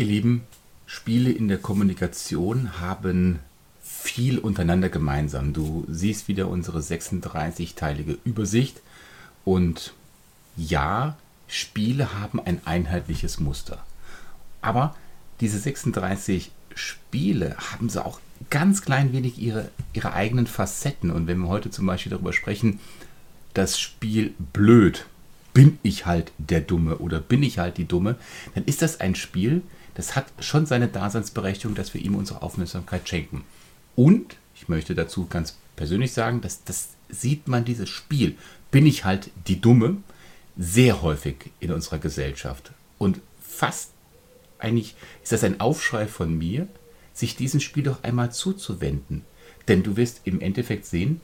Ihr Lieben, Spiele in der Kommunikation haben viel untereinander gemeinsam. Du siehst wieder unsere 36-teilige Übersicht und ja, Spiele haben ein einheitliches Muster. Aber diese 36 Spiele haben sie auch ganz klein wenig ihre, ihre eigenen Facetten. Und wenn wir heute zum Beispiel darüber sprechen, das Spiel blöd, bin ich halt der Dumme oder bin ich halt die Dumme, dann ist das ein Spiel, das hat schon seine Daseinsberechtigung, dass wir ihm unsere Aufmerksamkeit schenken. Und ich möchte dazu ganz persönlich sagen, dass das sieht man dieses Spiel, bin ich halt die Dumme, sehr häufig in unserer Gesellschaft. Und fast eigentlich ist das ein Aufschrei von mir, sich diesem Spiel doch einmal zuzuwenden. Denn du wirst im Endeffekt sehen,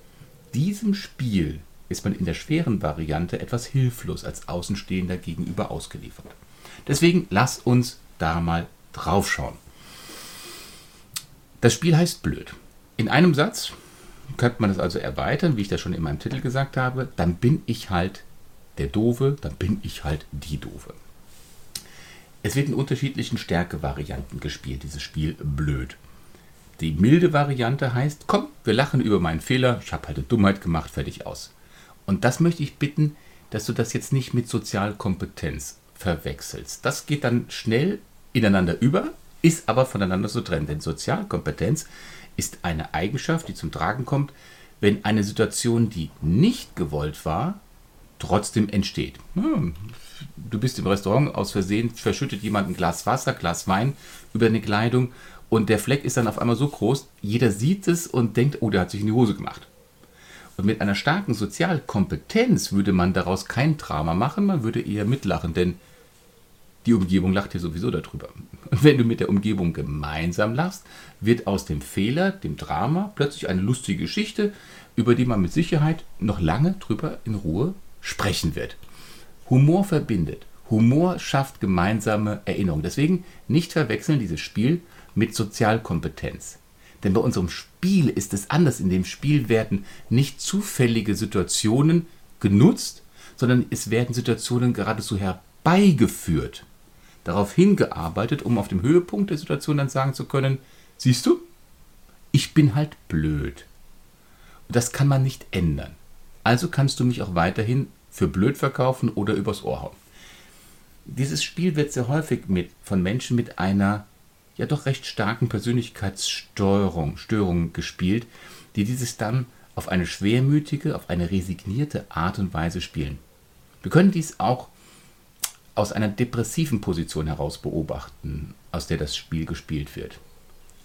diesem Spiel ist man in der schweren Variante etwas hilflos als Außenstehender gegenüber ausgeliefert. Deswegen lass uns da mal draufschauen. Das Spiel heißt blöd. In einem Satz könnte man das also erweitern, wie ich das schon in meinem Titel gesagt habe, dann bin ich halt der Doofe, dann bin ich halt die Doofe. Es wird in unterschiedlichen Stärkevarianten gespielt, dieses Spiel blöd. Die milde Variante heißt, komm, wir lachen über meinen Fehler, ich habe halt eine Dummheit gemacht, fertig aus. Und das möchte ich bitten, dass du das jetzt nicht mit Sozialkompetenz verwechselst. Das geht dann schnell ineinander über, ist aber voneinander zu trennen. Denn Sozialkompetenz ist eine Eigenschaft, die zum Tragen kommt, wenn eine Situation, die nicht gewollt war, trotzdem entsteht. Hm, du bist im Restaurant, aus Versehen verschüttet jemand ein Glas Wasser, Glas Wein über eine Kleidung und der Fleck ist dann auf einmal so groß, jeder sieht es und denkt, oh, der hat sich in die Hose gemacht. Mit einer starken Sozialkompetenz würde man daraus kein Drama machen, man würde eher mitlachen, denn die Umgebung lacht hier sowieso darüber. Und wenn du mit der Umgebung gemeinsam lachst, wird aus dem Fehler, dem Drama, plötzlich eine lustige Geschichte, über die man mit Sicherheit noch lange drüber in Ruhe sprechen wird. Humor verbindet. Humor schafft gemeinsame Erinnerungen. Deswegen nicht verwechseln dieses Spiel mit Sozialkompetenz. Denn bei unserem Spiel ist es anders. In dem Spiel werden nicht zufällige Situationen genutzt, sondern es werden Situationen geradezu herbeigeführt. Darauf hingearbeitet, um auf dem Höhepunkt der Situation dann sagen zu können, siehst du, ich bin halt blöd. Und das kann man nicht ändern. Also kannst du mich auch weiterhin für blöd verkaufen oder übers Ohr hauen. Dieses Spiel wird sehr häufig mit, von Menschen mit einer ja doch recht starken Persönlichkeitsstörung Störung gespielt, die dieses dann auf eine schwermütige, auf eine resignierte Art und Weise spielen. Wir können dies auch aus einer depressiven Position heraus beobachten, aus der das Spiel gespielt wird.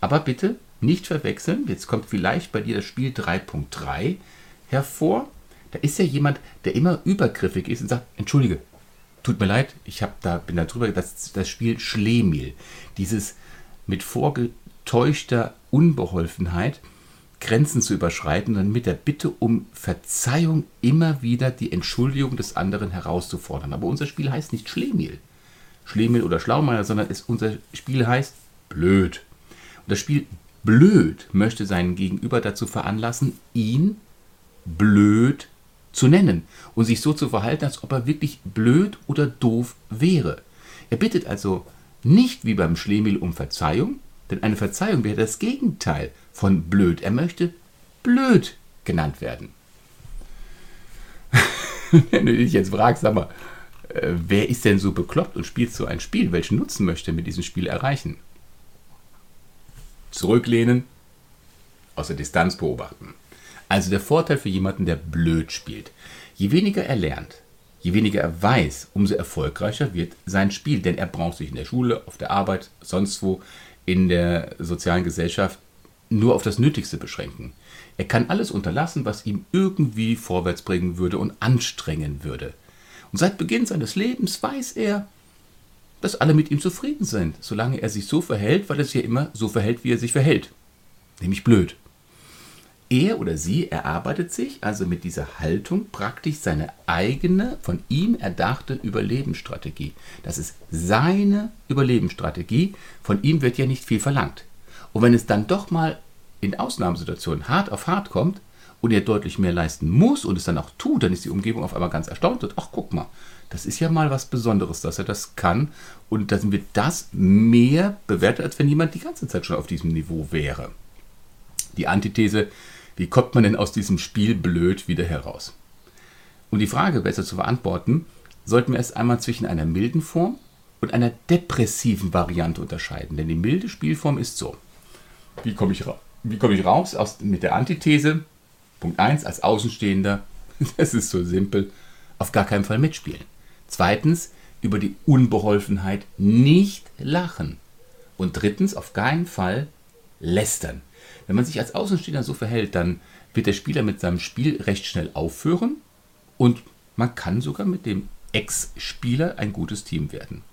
Aber bitte nicht verwechseln, jetzt kommt vielleicht bei dir das Spiel 3.3 hervor, da ist ja jemand, der immer übergriffig ist und sagt, entschuldige, tut mir leid, ich hab da, bin da drüber, das, das Spiel Schlemiel. Dieses mit vorgetäuschter Unbeholfenheit Grenzen zu überschreiten und mit der Bitte um Verzeihung immer wieder die Entschuldigung des anderen herauszufordern. Aber unser Spiel heißt nicht Schlemiel. Schlemiel oder Schlaumeier, sondern es, unser Spiel heißt blöd. Und das Spiel blöd möchte seinen Gegenüber dazu veranlassen, ihn blöd zu nennen und sich so zu verhalten, als ob er wirklich blöd oder doof wäre. Er bittet also nicht wie beim Schlemiel um Verzeihung, denn eine Verzeihung wäre das Gegenteil von blöd. Er möchte blöd genannt werden. Wenn du dich jetzt fragst, sag mal, äh, wer ist denn so bekloppt und spielt so ein Spiel? Welchen Nutzen möchte er mit diesem Spiel erreichen? Zurücklehnen, aus der Distanz beobachten. Also der Vorteil für jemanden, der blöd spielt. Je weniger er lernt, je weniger er weiß, umso erfolgreicher wird sein Spiel. Denn er braucht sich in der Schule, auf der Arbeit, sonst wo, in der sozialen Gesellschaft nur auf das Nötigste beschränken. Er kann alles unterlassen, was ihm irgendwie vorwärts bringen würde und anstrengen würde. Und seit Beginn seines Lebens weiß er, dass alle mit ihm zufrieden sind, solange er sich so verhält, weil er sich ja immer so verhält, wie er sich verhält. Nämlich blöd. Er oder sie erarbeitet sich also mit dieser Haltung praktisch seine eigene, von ihm erdachte Überlebensstrategie. Das ist seine Überlebensstrategie. Von ihm wird ja nicht viel verlangt. Und wenn es dann doch mal in Ausnahmesituationen hart auf hart kommt und er deutlich mehr leisten muss und es dann auch tut, dann ist die Umgebung auf einmal ganz erstaunt und ach guck mal, das ist ja mal was Besonderes, dass er das kann und dann wird das mehr bewertet, als wenn jemand die ganze Zeit schon auf diesem Niveau wäre. Die Antithese, wie kommt man denn aus diesem Spiel blöd wieder heraus? Um die Frage besser zu beantworten, sollten wir erst einmal zwischen einer milden Form und einer depressiven Variante unterscheiden. Denn die milde Spielform ist so. Wie komme ich, ra wie komme ich raus aus, mit der Antithese? Punkt 1, als Außenstehender, das ist so simpel, auf gar keinen Fall mitspielen. Zweitens, über die Unbeholfenheit nicht lachen. Und drittens, auf keinen Fall lästern. Wenn man sich als Außenstehender so verhält, dann wird der Spieler mit seinem Spiel recht schnell aufhören und man kann sogar mit dem Ex-Spieler ein gutes Team werden.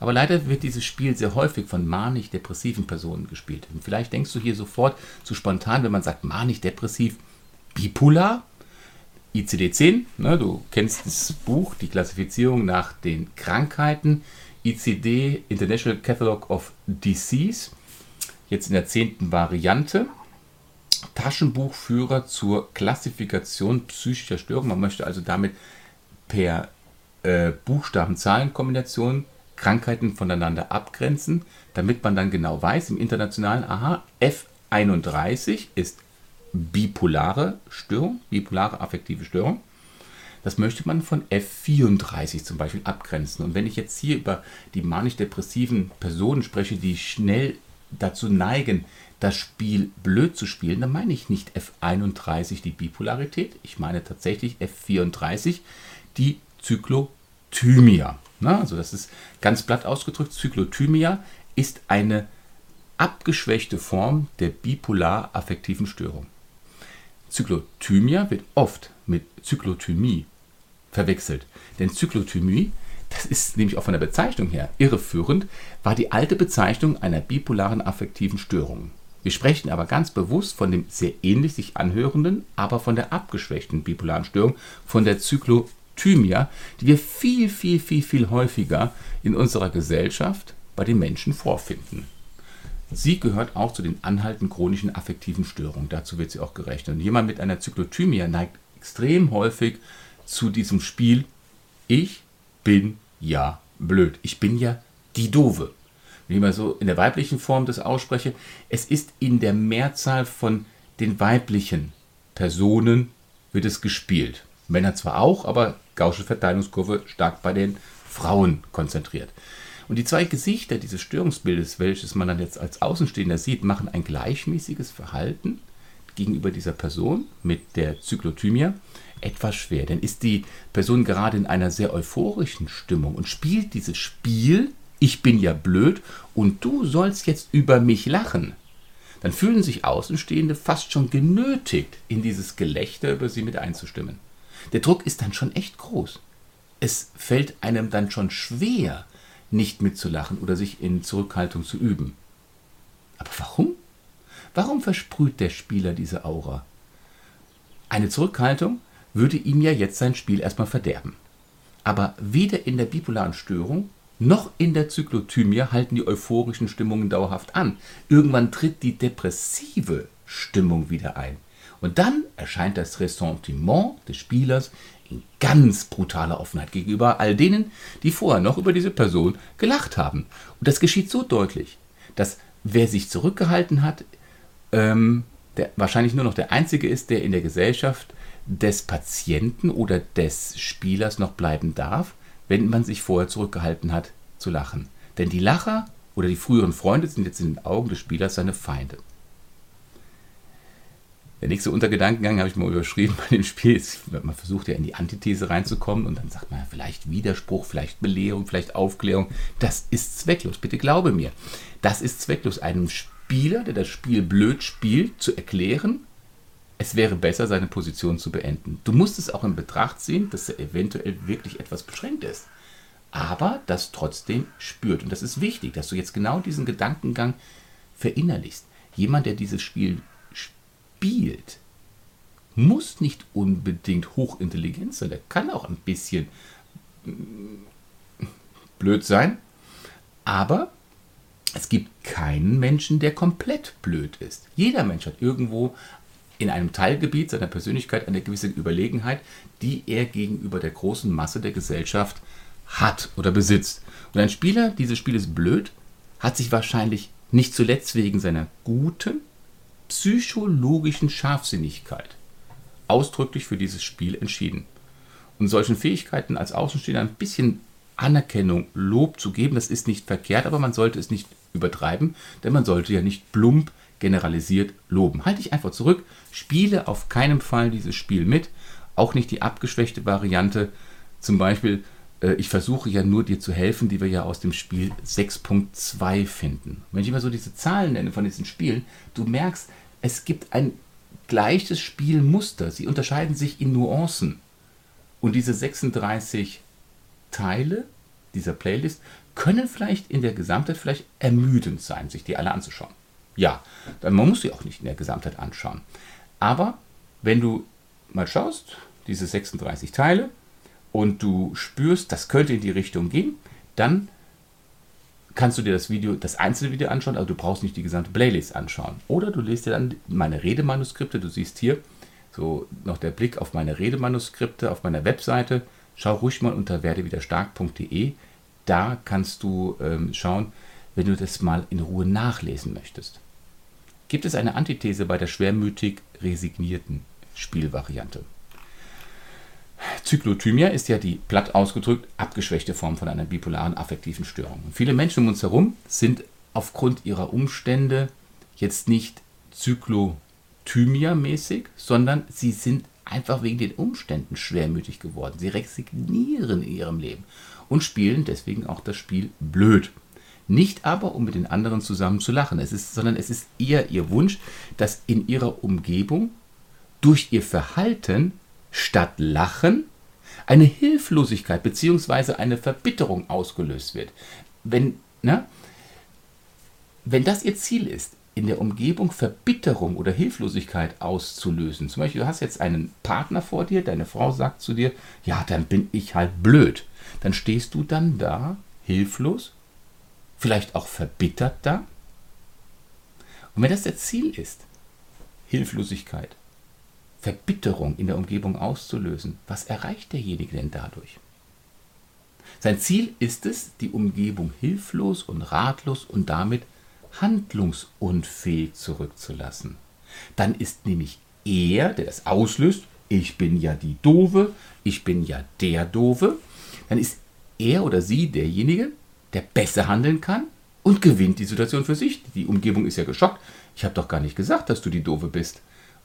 Aber leider wird dieses Spiel sehr häufig von manisch-depressiven Personen gespielt. Und vielleicht denkst du hier sofort zu spontan, wenn man sagt manisch-depressiv, bipolar, ICD-10, ne, du kennst das Buch, die Klassifizierung nach den Krankheiten, ICD, International Catalog of Disease, jetzt in der zehnten Variante. Taschenbuchführer zur Klassifikation psychischer Störungen. Man möchte also damit per äh, Buchstaben-Zahlen-Kombination Krankheiten voneinander abgrenzen, damit man dann genau weiß im internationalen, aha, F31 ist bipolare Störung, bipolare affektive Störung. Das möchte man von F34 zum Beispiel abgrenzen. Und wenn ich jetzt hier über die manisch-depressiven Personen spreche, die schnell dazu neigen, das Spiel blöd zu spielen, dann meine ich nicht F31 die Bipolarität, ich meine tatsächlich F34 die Zyklothymia. Na, also das ist ganz platt ausgedrückt, Zyklothymia ist eine abgeschwächte Form der bipolar affektiven Störung. Zyklothymia wird oft mit Zyklothymie verwechselt, denn Zyklothymie das ist nämlich auch von der Bezeichnung her irreführend, war die alte Bezeichnung einer bipolaren affektiven Störung. Wir sprechen aber ganz bewusst von dem sehr ähnlich sich anhörenden, aber von der abgeschwächten bipolaren Störung, von der Zyklothymia, die wir viel, viel, viel, viel häufiger in unserer Gesellschaft bei den Menschen vorfinden. Sie gehört auch zu den anhaltend chronischen affektiven Störungen. Dazu wird sie auch gerechnet. Und jemand mit einer Zyklothymia neigt extrem häufig zu diesem Spiel Ich bin ja blöd. Ich bin ja die Dove wenn ich mal so in der weiblichen Form das ausspreche, es ist in der Mehrzahl von den weiblichen Personen wird es gespielt. Männer zwar auch, aber gausche Verteilungskurve stark bei den Frauen konzentriert. Und die zwei Gesichter dieses Störungsbildes, welches man dann jetzt als Außenstehender sieht, machen ein gleichmäßiges Verhalten gegenüber dieser Person mit der Zyklothymia etwas schwer. Denn ist die Person gerade in einer sehr euphorischen Stimmung und spielt dieses Spiel ich bin ja blöd und du sollst jetzt über mich lachen, dann fühlen sich Außenstehende fast schon genötigt, in dieses Gelächter über sie mit einzustimmen. Der Druck ist dann schon echt groß. Es fällt einem dann schon schwer, nicht mitzulachen oder sich in Zurückhaltung zu üben. Aber warum? Warum versprüht der Spieler diese Aura? Eine Zurückhaltung würde ihm ja jetzt sein Spiel erstmal verderben. Aber weder in der bipolaren Störung noch in der Zyklothymie halten die euphorischen Stimmungen dauerhaft an. Irgendwann tritt die depressive Stimmung wieder ein. Und dann erscheint das Ressentiment des Spielers in ganz brutaler Offenheit gegenüber all denen, die vorher noch über diese Person gelacht haben. Und das geschieht so deutlich, dass wer sich zurückgehalten hat, ähm, der wahrscheinlich nur noch der Einzige ist, der in der Gesellschaft des Patienten oder des Spielers noch bleiben darf wenn man sich vorher zurückgehalten hat zu lachen. Denn die Lacher oder die früheren Freunde sind jetzt in den Augen des Spielers seine Feinde. Der nächste Untergedankengang habe ich mal überschrieben bei dem Spiel. Ist, man versucht ja in die Antithese reinzukommen und dann sagt man vielleicht Widerspruch, vielleicht Belehrung, vielleicht Aufklärung. Das ist zwecklos. Bitte glaube mir. Das ist zwecklos. Einem Spieler, der das Spiel blöd spielt, zu erklären, es wäre besser, seine Position zu beenden. Du musst es auch in Betracht ziehen, dass er eventuell wirklich etwas beschränkt ist. Aber das trotzdem spürt. Und das ist wichtig, dass du jetzt genau diesen Gedankengang verinnerlichst. Jemand, der dieses Spiel spielt, muss nicht unbedingt hochintelligent sein. Der kann auch ein bisschen mm, blöd sein. Aber es gibt keinen Menschen, der komplett blöd ist. Jeder Mensch hat irgendwo in einem Teilgebiet seiner Persönlichkeit eine gewisse Überlegenheit, die er gegenüber der großen Masse der Gesellschaft hat oder besitzt. Und ein Spieler dieses Spieles blöd hat sich wahrscheinlich nicht zuletzt wegen seiner guten psychologischen Scharfsinnigkeit ausdrücklich für dieses Spiel entschieden. Und solchen Fähigkeiten als Außenstehender ein bisschen Anerkennung, Lob zu geben, das ist nicht verkehrt, aber man sollte es nicht übertreiben, denn man sollte ja nicht plump generalisiert loben. Halte ich einfach zurück, spiele auf keinen Fall dieses Spiel mit, auch nicht die abgeschwächte Variante, zum Beispiel äh, ich versuche ja nur dir zu helfen, die wir ja aus dem Spiel 6.2 finden. Wenn ich immer so diese Zahlen nenne von diesen Spielen, du merkst, es gibt ein gleiches Spielmuster. Sie unterscheiden sich in Nuancen. Und diese 36 Teile dieser Playlist können vielleicht in der Gesamtheit vielleicht ermüdend sein, sich die alle anzuschauen. Ja, dann man muss sie auch nicht in der Gesamtheit anschauen. Aber wenn du mal schaust, diese 36 Teile, und du spürst, das könnte in die Richtung gehen, dann kannst du dir das Video, das einzelne Video anschauen, aber du brauchst nicht die gesamte Playlist anschauen. Oder du lest dir dann meine Redemanuskripte, du siehst hier so noch der Blick auf meine Redemanuskripte auf meiner Webseite. Schau ruhig mal unter werdewiderstark.de. Da kannst du ähm, schauen, wenn du das mal in Ruhe nachlesen möchtest. Gibt es eine Antithese bei der schwermütig resignierten Spielvariante? Zyklothymia ist ja die platt ausgedrückt abgeschwächte Form von einer bipolaren affektiven Störung. Und viele Menschen um uns herum sind aufgrund ihrer Umstände jetzt nicht Zyklothymia-mäßig, sondern sie sind einfach wegen den Umständen schwermütig geworden. Sie resignieren in ihrem Leben und spielen deswegen auch das Spiel blöd. Nicht aber, um mit den anderen zusammen zu lachen, es ist, sondern es ist eher ihr Wunsch, dass in ihrer Umgebung durch ihr Verhalten statt Lachen eine Hilflosigkeit bzw. eine Verbitterung ausgelöst wird. Wenn, ne, wenn das ihr Ziel ist, in der Umgebung Verbitterung oder Hilflosigkeit auszulösen, zum Beispiel du hast jetzt einen Partner vor dir, deine Frau sagt zu dir, ja, dann bin ich halt blöd, dann stehst du dann da hilflos, vielleicht auch verbittert da. Und wenn das das Ziel ist, Hilflosigkeit, Verbitterung in der Umgebung auszulösen, was erreicht derjenige denn dadurch? Sein Ziel ist es, die Umgebung hilflos und ratlos und damit handlungsunfähig zurückzulassen. Dann ist nämlich er, der das auslöst, ich bin ja die Dove, ich bin ja der Dove, dann ist er oder sie derjenige, der besser handeln kann und gewinnt die Situation für sich. Die Umgebung ist ja geschockt. Ich habe doch gar nicht gesagt, dass du die Dove bist.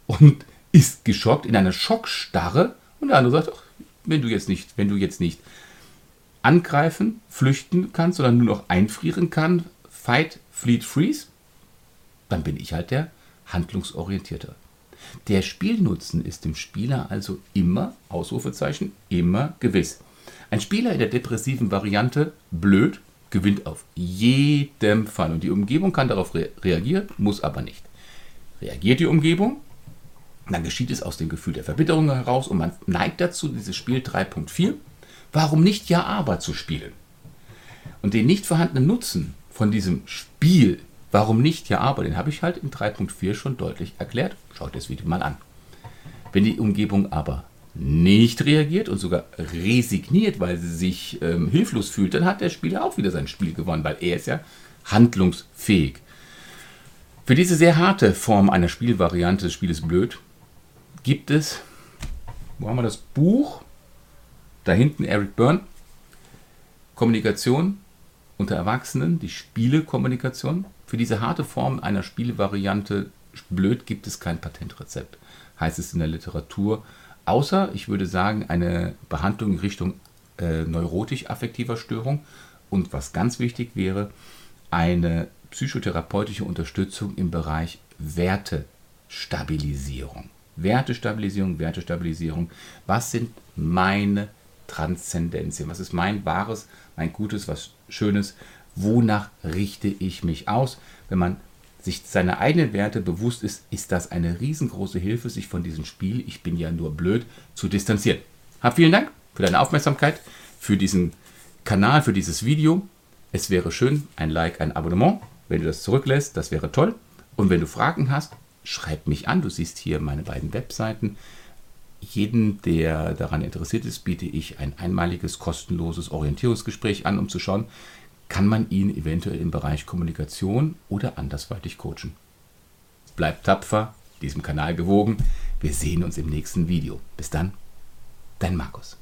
Und ist geschockt in einer Schockstarre und der andere sagt, ach, wenn du jetzt nicht, wenn du jetzt nicht angreifen, flüchten kannst, sondern nur noch einfrieren kann, fight, fleet, freeze, dann bin ich halt der handlungsorientierte. Der Spielnutzen ist dem Spieler also immer, Ausrufezeichen, immer gewiss. Ein Spieler in der depressiven Variante, blöd, gewinnt auf jedem Fall. Und die Umgebung kann darauf re reagieren, muss aber nicht. Reagiert die Umgebung, dann geschieht es aus dem Gefühl der Verbitterung heraus und man neigt dazu, dieses Spiel 3.4, warum nicht Ja, aber zu spielen. Und den nicht vorhandenen Nutzen von diesem Spiel, warum nicht Ja, aber, den habe ich halt in 3.4 schon deutlich erklärt. Schaut das Video mal an. Wenn die Umgebung aber nicht reagiert und sogar resigniert, weil sie sich ähm, hilflos fühlt, dann hat der Spieler auch wieder sein Spiel gewonnen, weil er ist ja handlungsfähig. Für diese sehr harte Form einer Spielvariante des Spieles blöd gibt es, wo haben wir das Buch? Da hinten Eric Byrne, Kommunikation unter Erwachsenen, die Spielekommunikation. Für diese harte Form einer Spielevariante blöd gibt es kein Patentrezept, heißt es in der Literatur. Außer, ich würde sagen, eine Behandlung in Richtung äh, neurotisch-affektiver Störung. Und was ganz wichtig wäre, eine psychotherapeutische Unterstützung im Bereich Wertestabilisierung. Wertestabilisierung, Wertestabilisierung. Was sind meine Transzendenzien? Was ist mein wahres, mein Gutes, was Schönes? Wonach richte ich mich aus? Wenn man sich seiner eigenen Werte bewusst ist, ist das eine riesengroße Hilfe, sich von diesem Spiel, ich bin ja nur blöd, zu distanzieren. Hab vielen Dank für deine Aufmerksamkeit, für diesen Kanal, für dieses Video. Es wäre schön, ein Like, ein Abonnement. Wenn du das zurücklässt, das wäre toll. Und wenn du Fragen hast, schreib mich an. Du siehst hier meine beiden Webseiten. Jeden, der daran interessiert ist, biete ich ein einmaliges kostenloses Orientierungsgespräch an, um zu schauen, kann man ihn eventuell im Bereich Kommunikation oder andersweitig coachen. Bleibt tapfer, diesem Kanal gewogen. Wir sehen uns im nächsten Video. Bis dann, dein Markus.